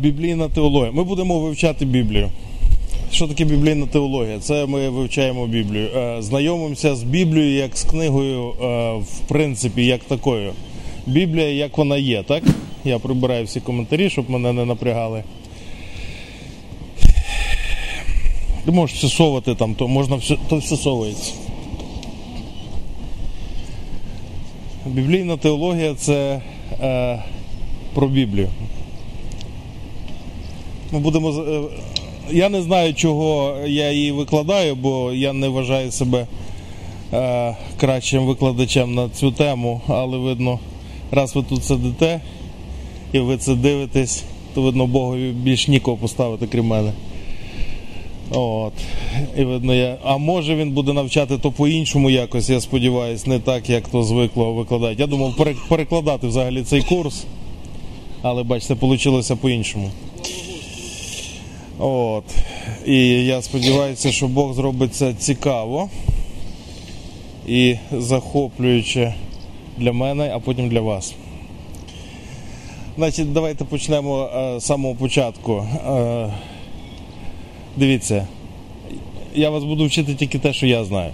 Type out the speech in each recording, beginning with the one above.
Біблійна теологія. Ми будемо вивчати Біблію. Що таке біблійна теологія? Це ми вивчаємо Біблію. Е, Знайомимося з Біблією як з книгою, е, в принципі, як такою. Біблія, як вона є, так? Я прибираю всі коментарі, щоб мене не напрягали. Ти можеш все совати там, то можна все, то все совається. Біблійна теологія це е, про Біблію. Ми будемо. е, Я не знаю, чого я її викладаю, бо я не вважаю себе е, кращим викладачем на цю тему, але видно, раз ви тут сидите і ви це дивитесь, то видно Богові більш нікого поставити, крім мене. От. І видно, я. А може він буде навчати то по-іншому якось, я сподіваюся, не так, як то звикло викладати. Я думав перекладати взагалі цей курс, але бачите, вийшло по-іншому. От. І я сподіваюся, що Бог зробить це цікаво і захоплююче для мене, а потім для вас. Значить, давайте почнемо е, з самого початку. Е, дивіться, я вас буду вчити тільки те, що я знаю.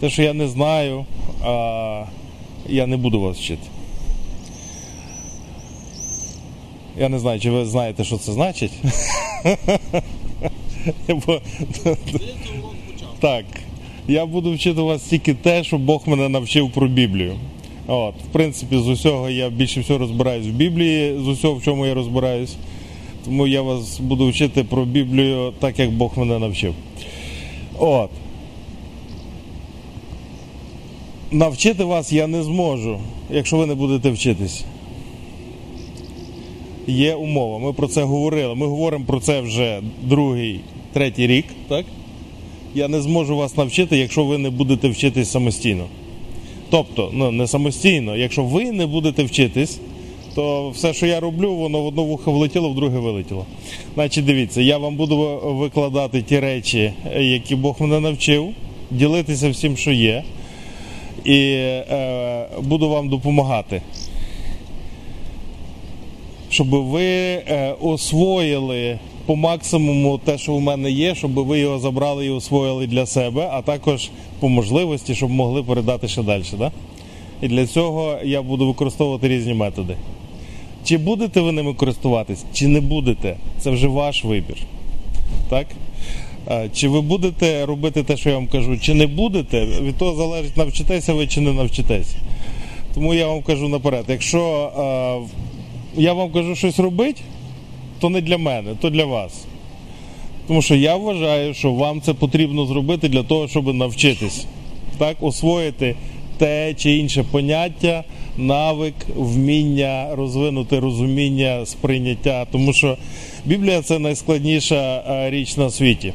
Те, що я не знаю, я не буду вас вчити. Я не знаю, чи ви знаєте, що це значить. Бо- Так. Я буду вчити вас тільки те, що Бог мене навчив про Біблію. От, в принципі, з усього я більше всього розбираюсь в Біблії, з усього, в чому я розбираюсь. Тому я вас буду вчити про Біблію так, як Бог мене навчив. От. Навчити вас я не зможу, якщо ви не будете вчитись. Є умова. Ми про це говорили. Ми говоримо про це вже другий, третій рік, так? Я не зможу вас навчити, якщо ви не будете вчитись самостійно. Тобто, ну не самостійно, якщо ви не будете вчитись, то все, що я роблю, воно в одно вухо влетіло, в друге вилетіло. Значить, дивіться, я вам буду викладати ті речі, які Бог мене навчив, ділитися всім, що є, і е, буду вам допомагати. Щоб ви е, освоїли по максимуму те, що в мене є, щоб ви його забрали і освоїли для себе, а також по можливості, щоб могли передати ще далі. Да? І для цього я буду використовувати різні методи. Чи будете ви ними користуватись, чи не будете, це вже ваш вибір. Так? Е, Чи ви будете робити те, що я вам кажу, чи не будете, від того залежить, навчитеся ви чи не навчитеся. Тому я вам кажу наперед, якщо е, я вам кажу щось робити, то не для мене, то для вас. Тому що я вважаю, що вам це потрібно зробити для того, щоб навчитись, так, освоїти те чи інше поняття, навик, вміння, розвинути розуміння, сприйняття. Тому що Біблія це найскладніша е, річ на світі.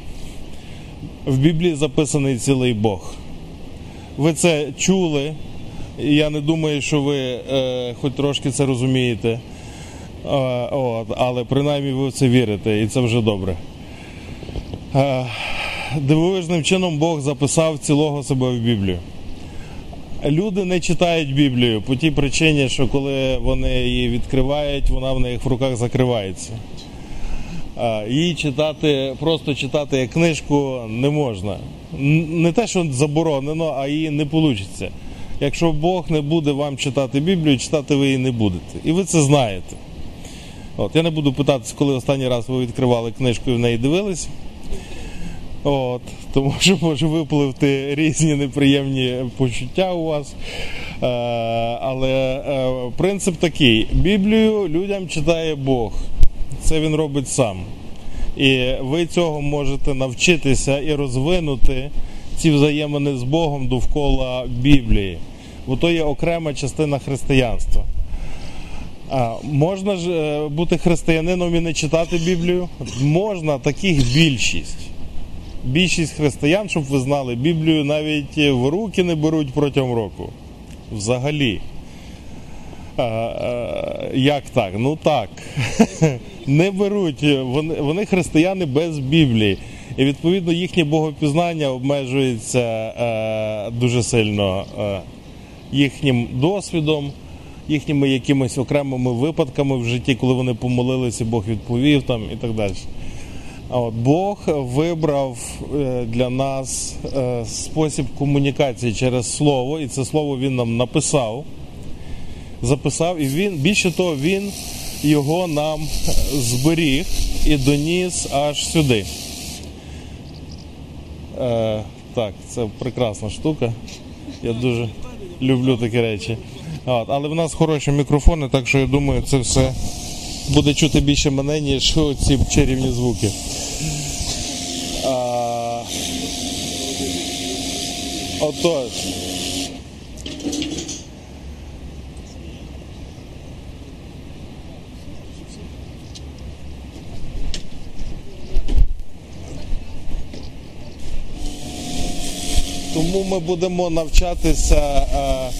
В Біблії записаний цілий Бог. Ви це чули, я не думаю, що ви е, хоч трошки це розумієте. Е, от, але принаймні ви в це вірите, і це вже добре. Е, дивовижним чином Бог записав цілого себе в Біблію. Люди не читають Біблію по тій причині, що коли вони її відкривають, вона в них в руках закривається. Її читати, просто читати як книжку не можна. Не те, що заборонено, а її не вийде. Якщо Бог не буде вам читати Біблію, читати ви її не будете. І ви це знаєте. От, я не буду питатися, коли останній раз ви відкривали книжку і в неї дивились. От, тому що може випливти різні неприємні почуття у вас. Е, але е, принцип такий: Біблію людям читає Бог. Це він робить сам. І ви цього можете навчитися і розвинути ці взаємини з Богом довкола Біблії. Бо то є окрема частина християнства. Можна ж е, бути християнином і не читати Біблію? Можна, таких більшість. Більшість християн, щоб ви знали, Біблію навіть в руки не беруть протягом року. Взагалі. А, як так? Ну так. не беруть. Вони, вони християни без Біблії. І відповідно їхнє богопізнання обмежується е, дуже сильно е, їхнім досвідом, їхніми якимись окремими випадками в житті, коли вони помолилися, Бог відповів там і так далі. От Бог вибрав е, для нас е, спосіб комунікації через слово, і це слово він нам написав, записав, і він більше того, він його нам зберіг і доніс аж сюди. Е, так, це прекрасна штука. Я дуже люблю такі речі. От, але в нас хороші мікрофони, так що я думаю, це все буде чути більше мене, ніж ці чарівні звуки. А, отож. Тому ми будемо навчатися е,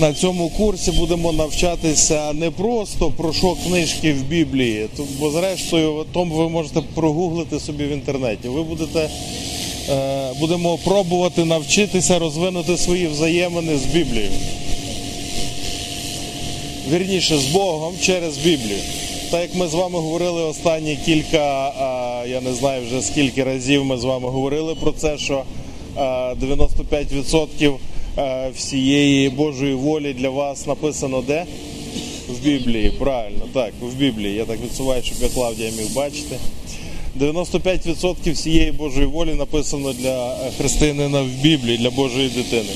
на цьому курсі, будемо навчатися не просто про що книжки в Біблії, бо зрештою тому ви можете прогуглити собі в інтернеті. Ви будете е, будемо пробувати навчитися розвинути свої взаємини з Біблією. Вірніше з Богом через Біблію. Так як ми з вами говорили останні кілька, я не знаю вже скільки разів ми з вами говорили про це, що 95% а, всієї Божої волі для вас написано де? В Біблії, правильно, так, в Біблії. Я так відсуваю, щоб я Клавдія міг бачити. 95% всієї Божої волі написано для е, християнина в Біблії, для Божої дитини.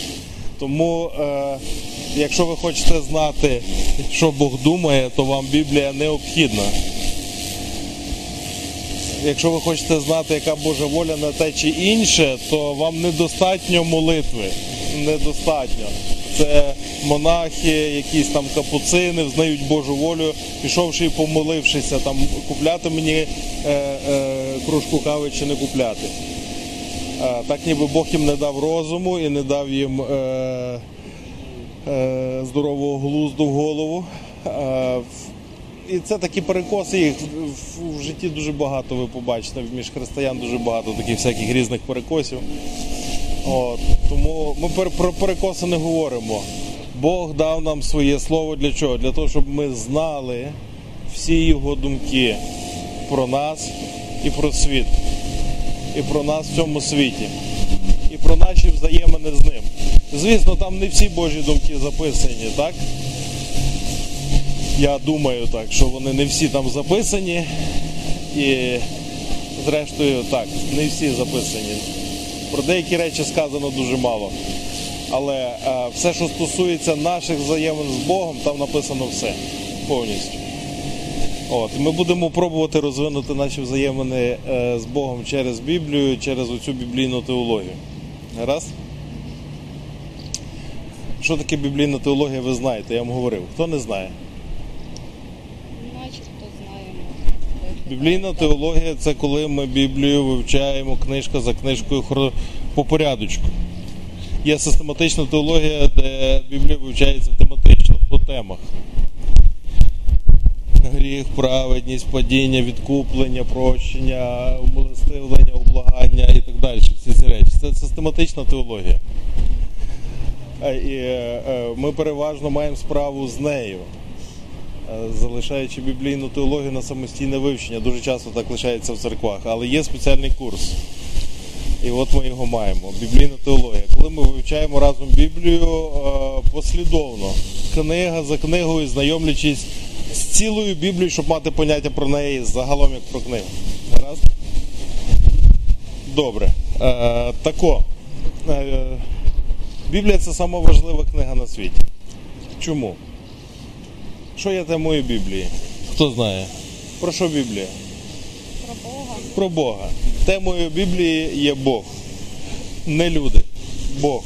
Тому, е, якщо ви хочете знати, що Бог думає, то вам Біблія необхідна. Якщо ви хочете знати, яка Божа воля на те чи інше, то вам недостатньо молитви. Недостатньо. Це монахи, якісь там капуцини, взнають Божу волю, пішовши і помолившися, там купляти мені е, е, кружку кави чи не купляти. Е, так ніби Бог їм не дав розуму і не дав їм е, е, здорового глузду в голову. Е, і це такі перекоси, їх в, житті дуже багато ви побачите. Між християн дуже багато таких всяких різних перекосів. От, тому ми про перекоси не говоримо. Бог дав нам своє слово для чого? Для того, щоб ми знали всі його думки про нас і про світ, і про нас в цьому світі, і про наші взаємини з ним. Звісно, там не всі Божі думки записані, так? Я думаю так, що вони не всі там записані. І зрештою, так, не всі записані. Про деякі речі сказано дуже мало. Але е, все, що стосується наших взаємин з Богом, там написано все повністю. От, ми будемо пробувати розвинути наші взаємини е, з Богом через Біблію, через оцю біблійну теологію. Гаразд? Що таке біблійна теологія, ви знаєте, я вам говорив. Хто не знає? Начебто знаємо. Біблійна теологія це коли ми Біблію вивчаємо книжка за книжкою по порядочку. Є систематична теологія, де Біблія вивчається тематично, по темах. Гріх, праведність, падіння, відкуплення, прощення, умилостивлення, облагання і так далі. Всі ці речі. Це систематична теологія. Е, І е, ми переважно маємо справу з нею. Е, залишаючи біблійну теологію на самостійне вивчення. Дуже часто так лишається в церквах, але є спеціальний курс. І от ми його маємо. Біблійна теологія. Коли ми вивчаємо разом Біблію е, послідовно, книга за книгою, знайомлячись з цілою Біблією, щоб мати поняття про неї загалом як про книгу. Гаразд? Добре. Е, тако. Біблія це сама важлива книга на світі. Чому? Що є темою Біблії? Хто знає? Про що Біблія? Про Бога. Про Бога. Темою Біблії є Бог. Не люди. Бог.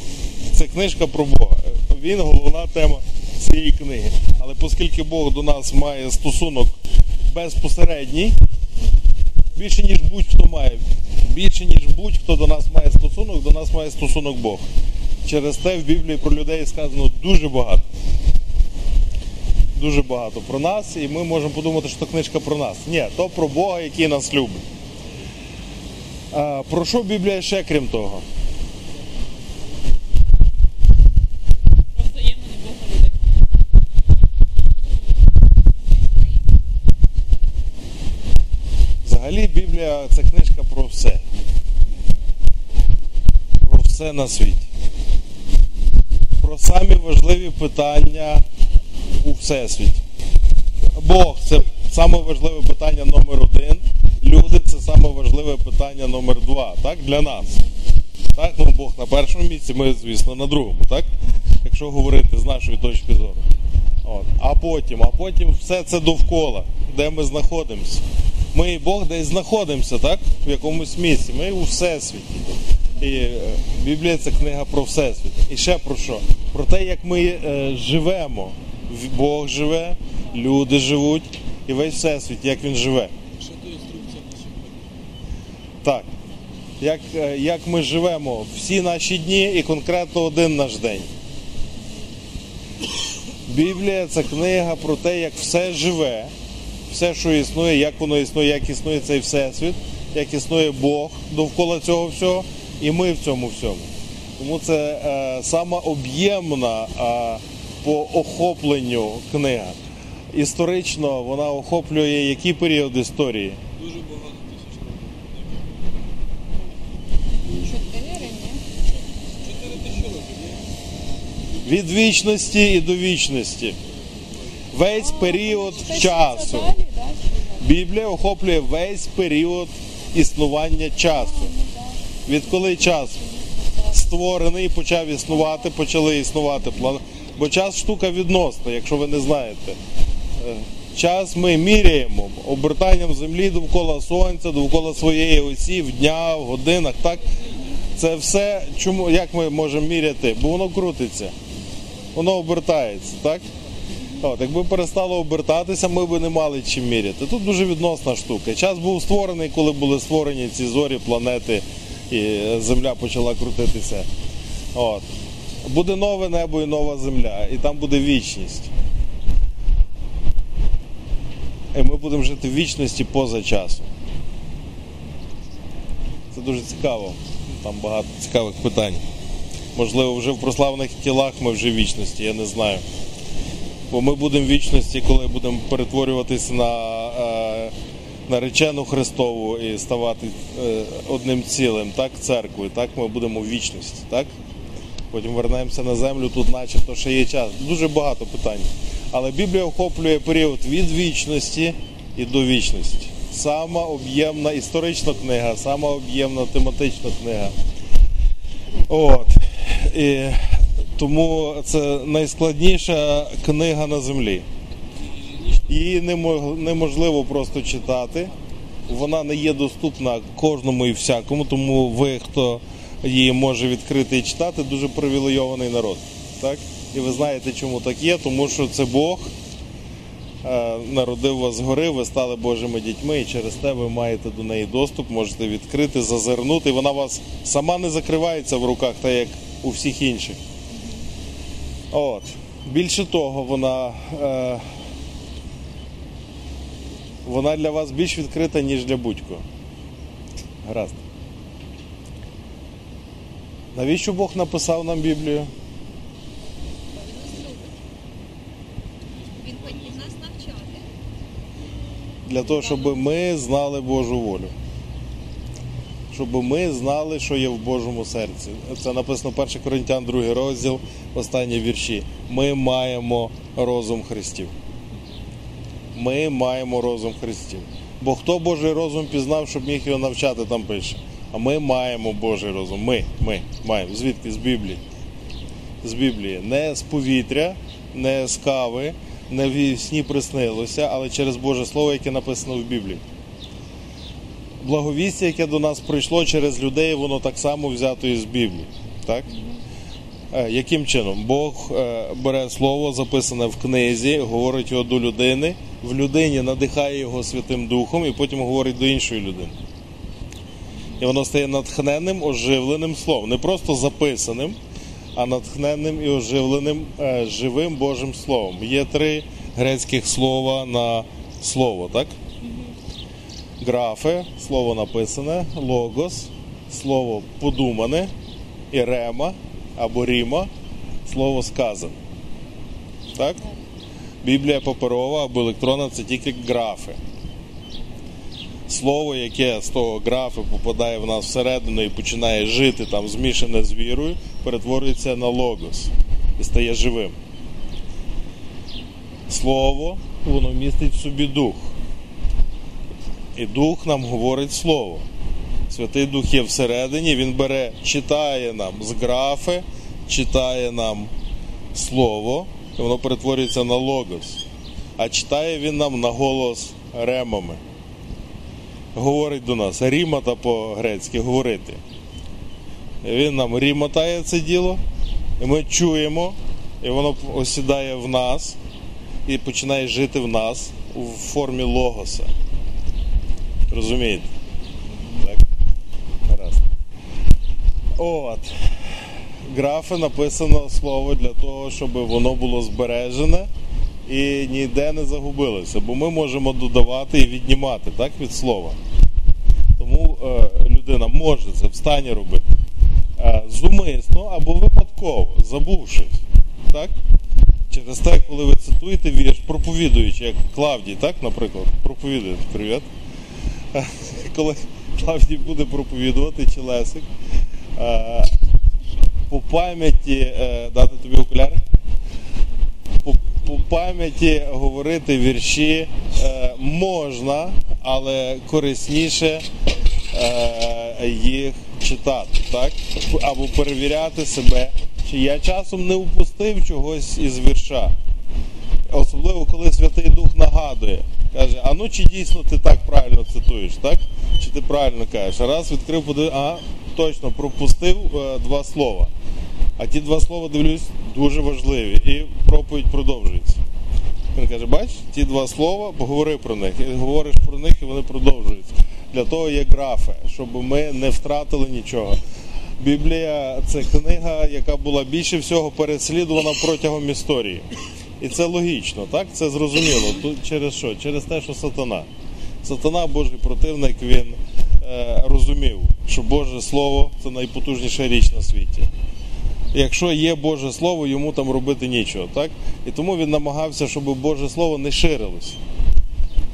Це книжка про Бога. Він головна тема цієї книги. Але оскільки Бог до нас має стосунок безпосередній, більше ніж будь-хто має, більше ніж будь-хто до нас має стосунок, до нас має стосунок Бог. Через те в Біблії про людей сказано дуже багато дуже багато про нас, і ми можемо подумати, що то книжка про нас. Ні, то про Бога, який нас любить. Про що Біблія ще крім того? Взагалі Біблія це книжка про все. Про все на світі. Про самі важливі питання у всесвіті. Бог це саме важливе питання номер один. Люди це саме важливе питання номер два. Так, для нас. Так, ну Бог на першому місці, ми, звісно, на другому, так? Якщо говорити з нашої точки зору. От. А потім, а потім все це довкола, де ми знаходимося. Ми і Бог десь знаходимося, так? В якомусь місці. Ми у всесвіті. І е, Біблія це книга про всесвіт. І ще про що? Про те, як ми е, живемо. Бог живе, люди живуть, і весь всесвіт, як він живе. Так. Як, е, як ми живемо всі наші дні і конкретно один наш день. Біблія це книга про те, як все живе, все, що існує, як воно існує, як існує цей всесвіт, як існує Бог довкола цього всього, і ми в цьому всьому. Тому це е, сама об'ємна е, по охопленню книга. Історично вона охоплює який період історії? Дуже багато тисяч років. Чотири, ні? Чотири тисячі років. Від вічності і до вічності. Весь період часу. Біблія охоплює весь період існування часу. Відколи час створений, почав існувати, почали існувати план. Бо час штука відносна, якщо ви не знаєте. Е, Час ми міряємо обертанням землі довкола сонця, довкола своєї осі, в дня, в годинах. Так? Це все, чому, як ми можемо міряти? Бо воно крутиться, воно обертається, так? От, якби перестало обертатися, ми б не мали чим міряти. Тут дуже відносна штука. Час був створений, коли були створені ці зорі, планети, і е, Земля почала крутитися. От. Буде нове небо і нова земля, і там буде вічність. І ми будемо жити в вічності поза часом. Це дуже цікаво. Там багато цікавих питань. Можливо, вже в прославлених тілах ми вже в вічності, я не знаю. Бо ми будемо в вічності, коли будемо перетворюватися на е, наречену Христову і ставати е, одним цілим, так, церквою, так, ми будемо в вічності, так? Потім вернемося на землю, тут начебто ще є час. Дуже багато питань. Але Біблія охоплює період від вічності і до вічності. Сама об'ємна історична книга, сама об'ємна тематична книга. От. І тому це найскладніша книга на землі. Її неможливо просто читати. Вона не є доступна кожному і всякому, тому ви, хто її може відкрити і читати, дуже привілейований народ. Так? І ви знаєте, чому так є, тому що це Бог е, народив вас згори, ви стали Божими дітьми, і через те ви маєте до неї доступ, можете відкрити, зазирнути. І вона вас сама не закривається в руках, так як у всіх інших. От. Більше того, вона, е, вона для вас більш відкрита, ніж для будь-кого. Гаразд. Навіщо Бог написав нам Біблію? Він хотів нас навчати. Для того, щоб ми знали Божу волю. Щоб ми знали, що є в Божому серці. Це написано 1 Коринтян, 2 розділ, останні вірші. Ми маємо розум Христів. Ми маємо розум Христів. Бо хто Божий розум пізнав, щоб міг його навчати, там пише. А ми маємо Божий розум. Ми, ми маємо. Звідки? З Біблії. З Біблії. Не з повітря, не з кави, не в сні приснилося, але через Боже Слово, яке написано в Біблії. Благовістя, яке до нас прийшло через людей, воно так само взято із Біблії. Так? Е, Яким чином? Бог е, бере слово, записане в книзі, говорить його до людини, в людині надихає його Святим Духом і потім говорить до іншої людини. І воно стає натхненним, оживленим словом. Не просто записаним, а натхненним і оживленим е, живим Божим Словом. Є три грецьких слова на слово, так? Графе, слово написане, логос, слово подумане, і рема або ріма, слово сказане. Так? Біблія паперова або електронна це тільки графи. Слово, яке з того графу попадає в нас всередину і починає жити там змішане з вірою, перетворюється на логос і стає живим. Слово, воно містить в собі дух. І дух нам говорить слово. Святий Дух є всередині, він бере, читає нам з графи, читає нам слово, і воно перетворюється на логос. А читає він нам на голос ремами. Говорить до нас, рімата по-грецьки говорити. Він нам рімотає це діло, і ми чуємо, і воно осідає в нас і починає жити в нас у формі логоса. Розумієте? Так? Гаразд. От. Графи написано слово для того, щоб воно було збережене і ніде не загубилося. Бо ми можемо додавати і віднімати так, від слова. Тому е, людина може це в стані робити е, зумисно або випадково, забувшись. Так? Через те, коли ви цитуєте вірш, проповідуючи, як Клавдій, так, наприклад, проповідує, привіт. Коли Клавдій буде проповідувати чи Лесик, е, по пам'яті е, дати тобі окуляри? По, пам'яті говорити вірші е, можна, але корисніше е, їх читати, так? Або перевіряти себе, чи я часом не упустив чогось із вірша. Особливо, коли Святий Дух нагадує, каже, а ну чи дійсно ти так правильно цитуєш, так? Чи ти правильно кажеш? Раз відкрив, подивив, а точно пропустив е, два слова. А ті два слова, дивлюсь, дуже важливі. І проповідь продовжується. Він каже, бач, ті два слова, поговори про них. І говориш про них, і вони продовжуються. Для того є графи, щоб ми не втратили нічого. Біблія це книга, яка була більше всього переслідувана протягом історії. І це логічно, так? Це зрозуміло. Тут через що? Через те, що сатана. Сатана, Божий противник, він е, розумів, що Боже Слово це найпотужніша річ на світі. Якщо є Боже Слово, йому там робити нічого, так? І тому він намагався, щоб Боже Слово не ширилось.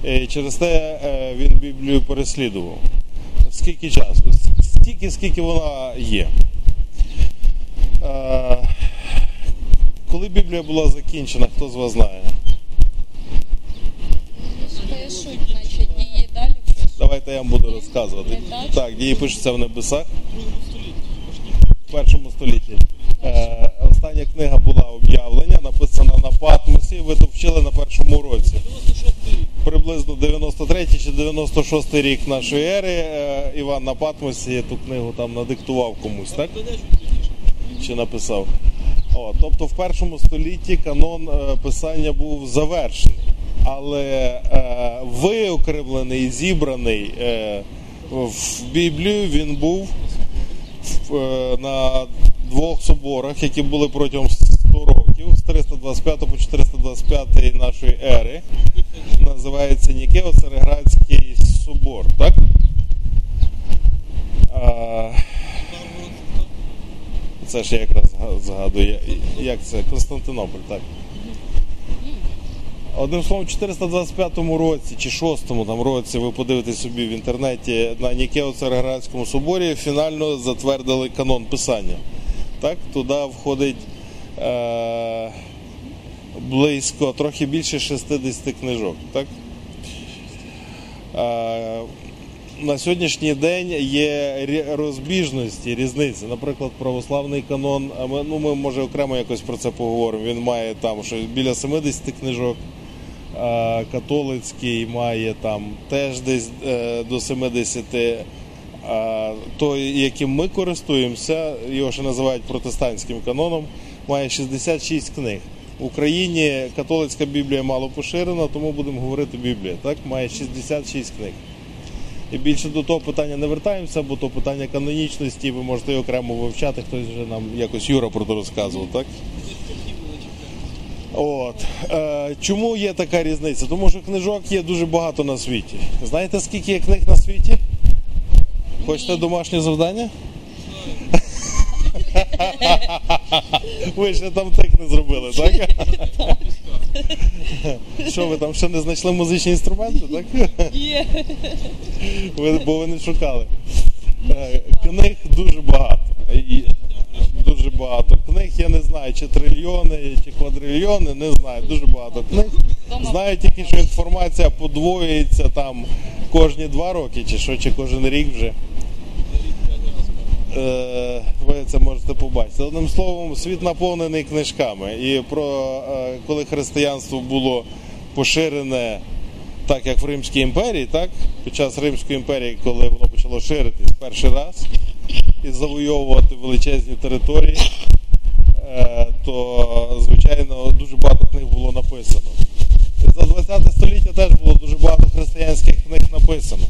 І через те е, він Біблію переслідував. Скільки часу? Стільки, скільки вона є. Е, коли Біблія була закінчена, хто з вас знає? Пишуть, значить, дії далі. Давайте я вам буду розказувати. Так, дії пишуться в небесах в першому столітті. Е, остання книга була об'явлення, написана на Патмосі. Ви то вчили на першому році. Приблизно 93 чи 96 рік нашої ери. Е, Іван на Патмосі ту книгу там надиктував комусь, так? Чи написав? О, тобто в першому столітті канон е, писання був завершений, але е, виокремлений, зібраний е, в Біблію він був в, е, на двох соборах, які були протягом 100 років, з 325 по 425 нашої ери. Називається Нікео-Цареградський собор, так? А, це ж я якраз згадую. Як це? Константинополь, так. Одним словом, в 425 році чи 6 там році ви подивитесь собі в інтернеті на Нікео-Цареградському соборі фінально затвердили канон писання. Так, туди входить е, близько, трохи більше 60 книжок. Так? Е, на сьогоднішній день є розбіжності, різниці. Наприклад, православний канон, ну, ми може окремо якось про це поговоримо. Він має там що біля 70 книжок. Католицький має там теж десь е, до 70. Той, яким ми користуємося, його ще називають протестантським каноном, має 66 книг. В Україні католицька Біблія мало поширена, тому будемо говорити Біблія. Так, має 66 книг. І більше до того питання не вертаємося, бо то питання канонічності, ви можете його окремо вивчати, хтось вже нам якось Юра про це розказував, так? От. Е, чому є така різниця? Тому що книжок є дуже багато на світі. Знаєте, скільки є книг на світі? Хочете домашнє завдання? Ви ще там тих не зробили, так? Що ви там ще не знайшли музичні інструменти, так? Є. Ви, бо ви не шукали. Е, Книг дуже багато. Дуже багато книг. Я не знаю, чи трильйони, чи квадрильйони, не знаю. Дуже багато книг. Знаю тільки, що інформація подвоюється там кожні два роки, чи що, чи кожен рік вже. Е, Ви це можете побачити. Одним словом, світ наповнений книжками. І про е, коли християнство було поширене, так як в Римській імперії, так? Під час Римської імперії, коли воно почало ширитись перший раз і завойовувати величезні території, е, то звичайно дуже багато книг було написано. За 20 століття теж було дуже багато християнських книг написано.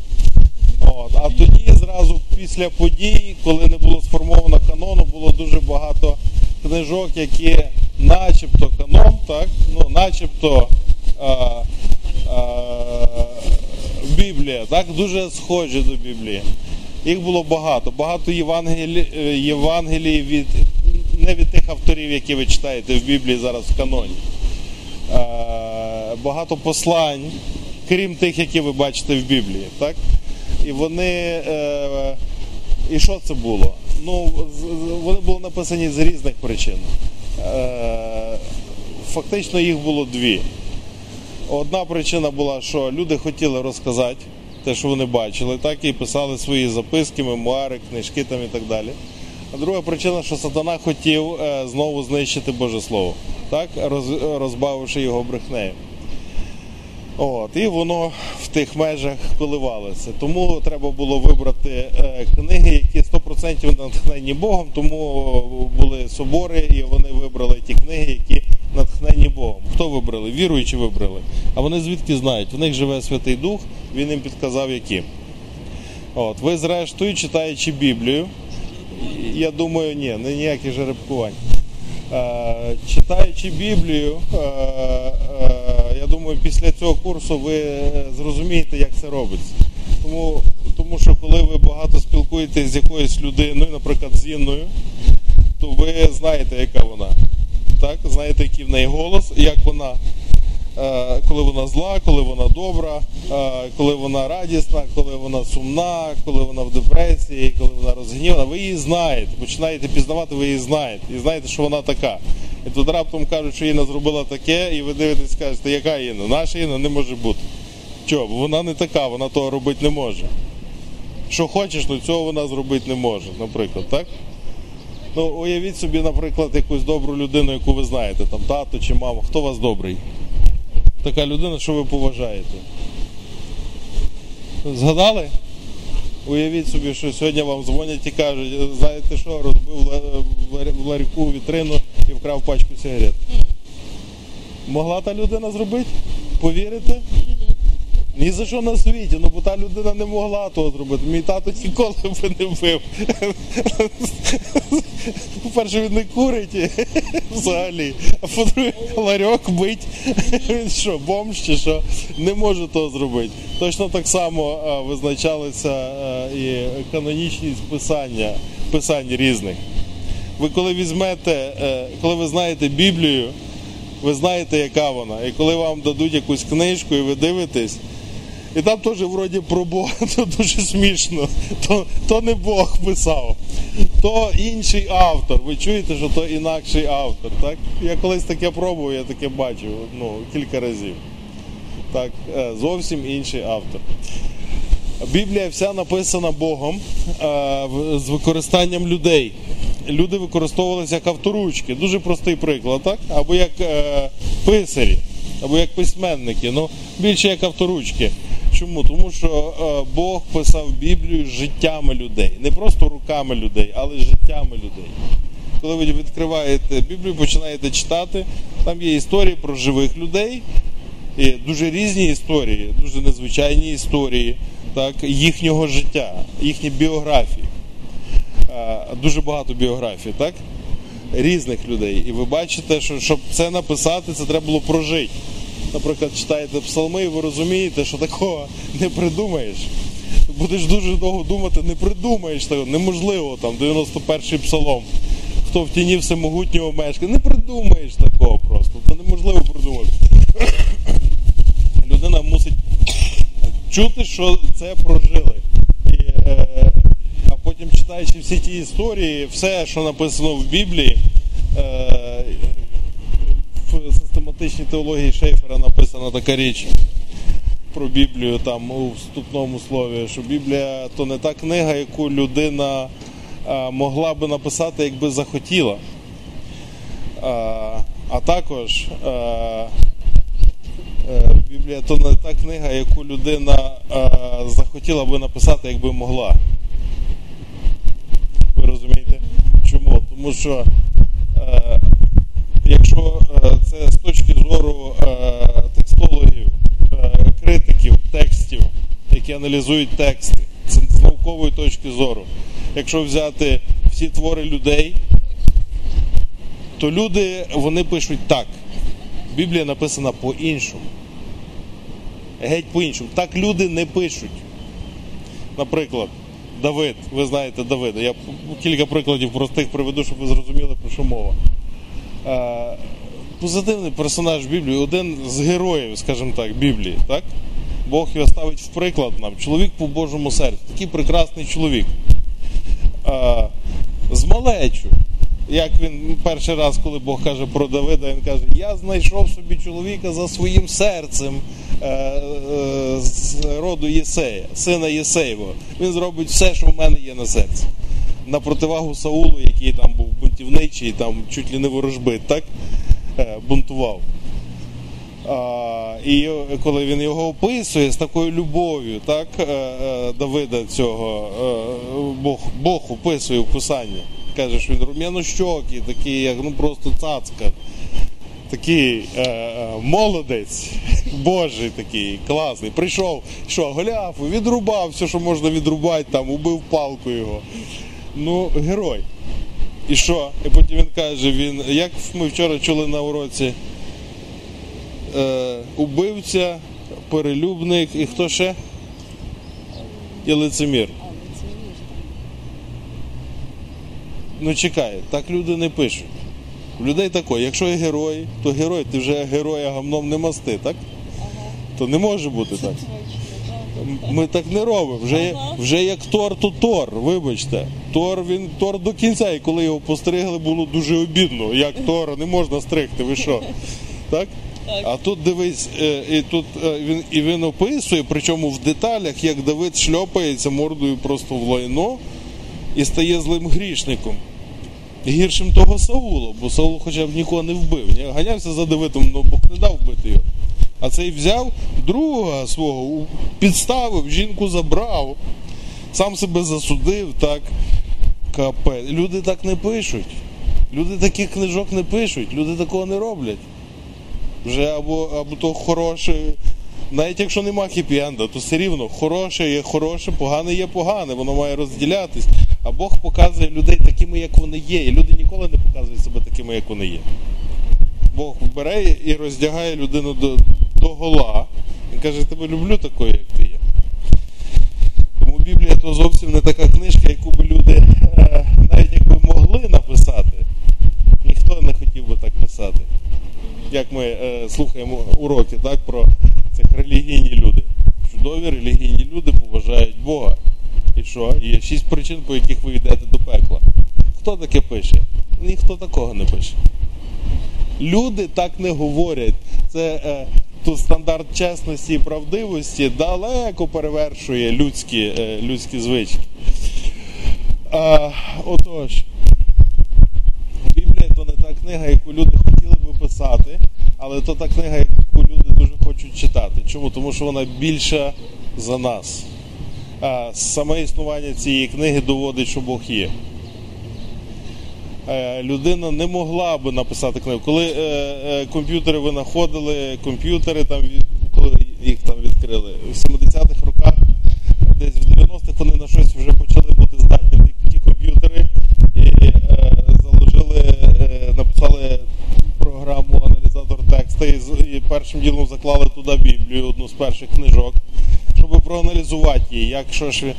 От. А тоді, зразу після подій, коли не було сформовано канону, було дуже багато книжок, які начебто канон, так? Ну, начебто а, а, Біблія, так? дуже схожі до Біблії. Їх було багато. Багато Євангелій, Євангелій від, не від тих авторів, які ви читаєте в Біблії зараз в каноні. Багато послань, крім тих, які ви бачите в Біблії. Так? І вони. Е, і що це було? Ну, вони були написані з різних причин. Е, фактично їх було дві. Одна причина була, що люди хотіли розказати те, що вони бачили, так і писали свої записки, мемуари, книжки там і так далі. А друга причина, що сатана хотів е, знову знищити Боже Слово, так, роз, розбавивши його брехнею. От, і воно в тих межах коливалося. Тому треба було вибрати е, книги, які 100% натхнені Богом, тому були собори, і вони вибрали ті книги, які натхнені Богом. Хто вибрали? Віруючі вибрали. А вони звідки знають? В них живе Святий Дух, він їм підказав, які. От, ви, зрештою, читаючи Біблію, я думаю, ні, не ніяких жеребкувань. Е, читаючи Біблію, е, е, я думаю, після цього курсу ви е, зрозумієте, як це робиться. Тому, тому що коли ви багато спілкуєтесь з якоюсь людиною, наприклад, з Інною, то ви знаєте, яка вона. Так? Знаєте, який в неї голос, як вона, е, коли вона зла, коли вона добра, е, коли вона радісна, коли вона сумна, коли вона в депресії, коли вона розгнівана. Ви її знаєте, починаєте пізнавати, ви її знаєте. І знаєте, що вона така. І тут раптом кажуть, що Інна зробила таке, і ви дивитесь, скажете, яка Інна? Наша Інна не може бути. Чого? Вона не така, вона того робити не може. Що хочеш, то цього вона зробити не може, наприклад, так? Ну, уявіть собі, наприклад, якусь добру людину, яку ви знаєте, там тато чи мама, хто вас добрий? Така людина, що ви поважаєте. Згадали? Уявіть собі, що сьогодні вам дзвонять і кажуть, знаєте що, розбив ларьку вітрину і вкрав пачку сигарет. Могла та людина зробити? Повірите? Ні за що на світі, ну бо та людина не могла того зробити. Мій тато ніколи би не вбив. По-перше, він не курить взагалі. А по-друге, ларьок бить. Він що, бомж чи що? Не може того зробити. Точно так само а, визначалися і канонічність писання, писань різних. Ви коли візьмете, е, коли ви знаєте Біблію, ви знаєте, яка вона. І коли вам дадуть якусь книжку і ви дивитесь, і там теж вроді про Бога, то дуже смішно. То, то не Бог писав, то інший автор. Ви чуєте, що то інакший автор. Так? Я колись таке пробував, я таке бачив ну, кілька разів. Так, е, зовсім інший автор. Біблія вся написана Богом е, з використанням людей. Люди використовувалися як авторучки. Дуже простий приклад, так? Або як е, писарі, або як письменники. Ну, більше як авторучки. Чому? Тому що е, Бог писав Біблію життями людей. Не просто руками людей, але життями людей. Коли ви відкриваєте Біблію, починаєте читати, там є історії про живих людей, дуже різні історії, дуже незвичайні історії так, їхнього життя, їхні біографії. Дуже багато біографій, так? Різних людей. І ви бачите, що щоб це написати, це треба було прожити. Наприклад, читаєте псалми, і ви розумієте, що такого не придумаєш. Будеш дуже довго думати, не придумаєш такого, неможливо там 91-й псалом. Хто в тіні всемогутнього мешкає, не придумаєш такого просто. Це неможливо придумати. людина мусить чути, що це прожили. І, е, а потім читаючи всі ті історії, все, що написано в Біблії, е, в систематичній теології Шейфера написана така річ про Біблію там у вступному слові, що Біблія то не та книга, яку людина е, могла би написати, якби захотіла. Е, а також е, е, Біблія то не та книга, яку людина е, захотіла би написати, якби могла. Ви розумієте? Чому? Тому що е, якщо е, це з точки зору е, текстологів, е, критиків текстів, які аналізують тексти, це з наукової точки зору. Якщо взяти всі твори людей, то люди вони пишуть так. Біблія написана по-іншому. Геть по-іншому. Так люди не пишуть. Наприклад, Давид, ви знаєте Давида. Я кілька прикладів простих приведу, щоб ви зрозуміли, про що мова. Е, позитивний персонаж Біблії, один з героїв, скажімо так, Біблії. так? Бог його ставить в приклад нам. Чоловік по Божому серцю. Такий прекрасний чоловік. Е, з малечу. Як він перший раз, коли Бог каже про Давида, він каже: Я знайшов собі чоловіка за своїм серцем е, е, з роду Єсея, сина Єсеєва. Він зробить все, що в мене є на серці. На противагу Саулу, який там був бунтівничий, там чуть ли не ворожбит, так? Е, бунтував. А, і коли він його описує з такою любов'ю, так, Давида цього, Бог, Бог описує в писанні. Каже, що він рум'янощокий, такий, як ну просто цацка. Такий е, е, молодець, божий такий, класний. Прийшов, що, голяфу, відрубав все, що можна відрубати, там, убив палку його. Ну, герой. І що? І потім він каже, він, як ми вчора чули на уроці, е, убивця, перелюбник і хто ще? І лицемір. Ну чекай, так люди не пишуть. У людей тако, якщо є герой, то герой, ти вже героя гамном не масти, так? То не може бути так. Ми так не робимо. Вже, є- вже як Тор, то Тор, вибачте. Тор, він Тор до кінця, і коли його постригли, було дуже обідно. Як Тора не можна стригти, ви що? Так? А тут дивись, е, і тут е, він і він описує, причому в деталях, як Давид шльопається мордою просто в лайно і стає злим грішником. Гіршим того Саула, бо Саул хоча б нікого не вбив. Ні? Ганявся за Давидом, але Бог не дав вбити його. А цей взяв друга свого, підставив, жінку забрав, сам себе засудив, так. Капець. Люди так не пишуть. Люди таких книжок не пишуть, люди такого не роблять. Вже або, або то хороше, навіть якщо нема хіпі-енда, то все рівно хороше є хороше, погане є погане, воно має розділятись. А Бог показує людей такими, як вони є. І люди ніколи не показують себе такими, як вони є. Бог бере і роздягає людину до, до гола. Він каже, тебе люблю такою, як ти є. Тому Біблія то зовсім не така книжка, яку би люди е, навіть якби могли написати, ніхто не хотів би так писати. Як ми е, слухаємо уроки так, про цих релігійні люди. Чудові релігійні люди поважають Бога. Що? Є шість причин, по яких ви йдете до пекла. Хто таке пише? Ніхто такого не пише. Люди так не говорять. Це е, тут стандарт чесності і правдивості далеко перевершує людські, е, людські звички. А, отож, Біблія то не та книга, яку люди хотіли би писати, але то та книга, яку люди дуже хочуть читати. Чому? Тому що вона більша за нас. А саме існування цієї книги доводить, що Бог є. Е, Людина не могла би написати книгу. Коли е, е, комп'ютери винаходили, комп'ютери там їх там відкрили в 70-х роках, десь в 90-х вони на щось вже почали бути здатні ті- комп'ютери і заложили, написали програму аналізатор текста і, і першим ділом заклали туди Біблію, одну з перших книжок, щоб проаналізувати її. Як що ж,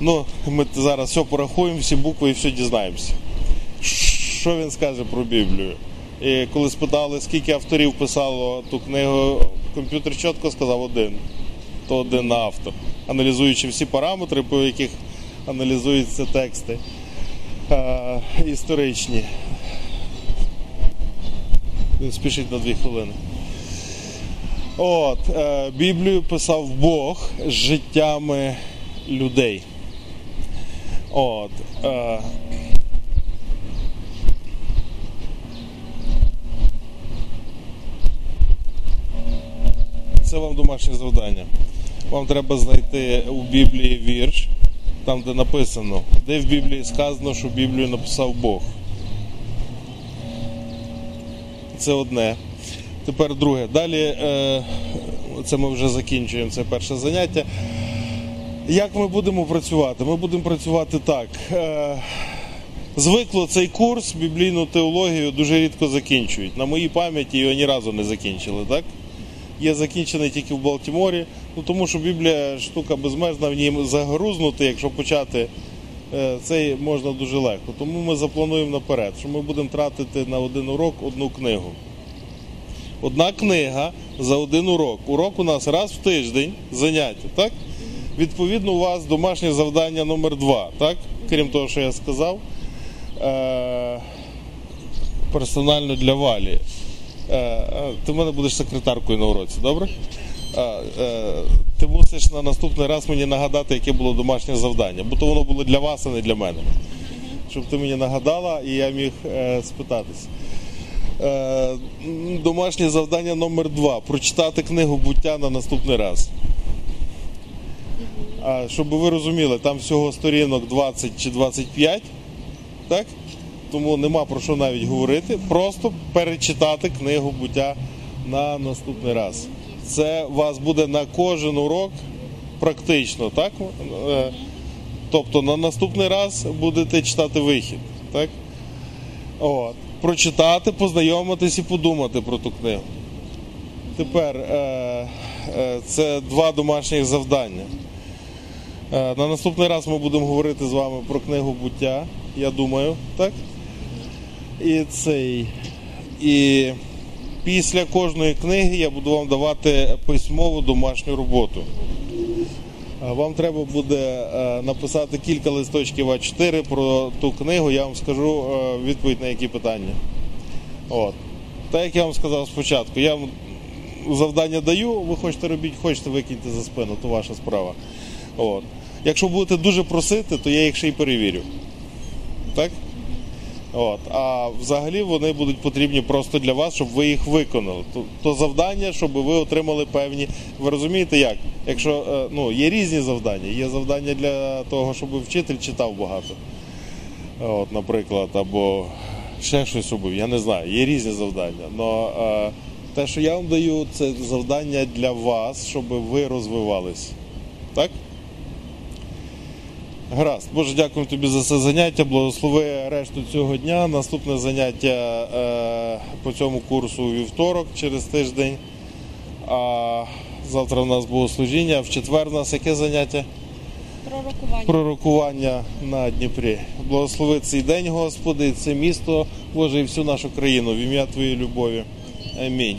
ну, ми зараз все порахуємо, всі букви і все дізнаємося. Що він скаже про Біблію? І коли спитали, скільки авторів писало ту книгу, комп'ютер чітко сказав один. То один автор, аналізуючи всі параметри, по яких аналізуються тексти е, історичні. Він спішить на дві хвилини. От, е, Біблію писав Бог життями людей. От, е, це вам домашнє завдання. Вам треба знайти у Біблії вірш, там де написано, де в Біблії сказано, що Біблію написав Бог. Це одне. Тепер друге. Далі е, це ми вже закінчуємо це перше заняття. Як ми будемо працювати? Ми будемо працювати так. Е, звикло цей курс біблійну теологію дуже рідко закінчують. На моїй пам'яті його ні разу не закінчили, так? Є закінчений тільки в Балтіморі, ну тому що Біблія штука безмежна, в ній загрузнути, якщо почати е, це можна дуже легко. Тому ми заплануємо наперед, що ми будемо тратити на один урок одну книгу. Одна книга за один урок. Урок у нас раз в тиждень заняття, так? Відповідно, у вас домашнє завдання номер два, так? Крім того, що я сказав. Е- персонально для Валі. Е, е, ти в мене будеш секретаркою на уроці, добре? Ти мусиш на наступний раз мені нагадати, яке було домашнє завдання, бо то воно було для вас, а не для мене. Щоб ти мені нагадала і я міг спитатись. Е, домашнє завдання номер два прочитати книгу буття на наступний раз. А, щоб ви розуміли, там всього сторінок 20 чи 25, так? Тому нема про що навіть говорити. Просто перечитати книгу буття на наступний раз. Це вас буде на кожен урок практично, так? Е, Тобто на наступний раз будете читати вихід. Так? От. Прочитати, познайомитись і подумати про ту книгу. Тепер е, е, це два домашніх завдання. Е, на наступний раз ми будемо говорити з вами про книгу буття, я думаю, так? І цей. І після кожної книги я буду вам давати письмову домашню роботу. Е, Вам треба буде е, написати кілька листочків А4 про ту книгу, я вам скажу е, відповідь на які питання. От. Так як я вам сказав спочатку, я вам завдання даю, ви хочете робіть, хочете викиньте за спину, то ваша справа. От. Якщо будете дуже просити, то я їх ще й перевірю. Так? От. А взагалі вони будуть потрібні просто для вас, щоб ви їх виконали. То, то завдання, щоб ви отримали певні. Ви розумієте як? Якщо е, ну, є різні завдання, є завдання для того, щоб вчитель читав багато. От, наприклад, або ще щось робив, я не знаю, є різні завдання. Но е, те, що я вам даю, це завдання для вас, щоб ви розвивались. Так? Гаразд, Боже, дякую тобі за це заняття. Благослови решту цього дня. Наступне заняття е, по цьому курсу у вівторок через тиждень. А завтра в нас богослужіння. В четвер у нас яке заняття? Пророкування. Пророкування на Дніпрі. Благослови цей день, Господи, це місто, Боже, і всю нашу країну в ім'я Твоєї любові. Амінь.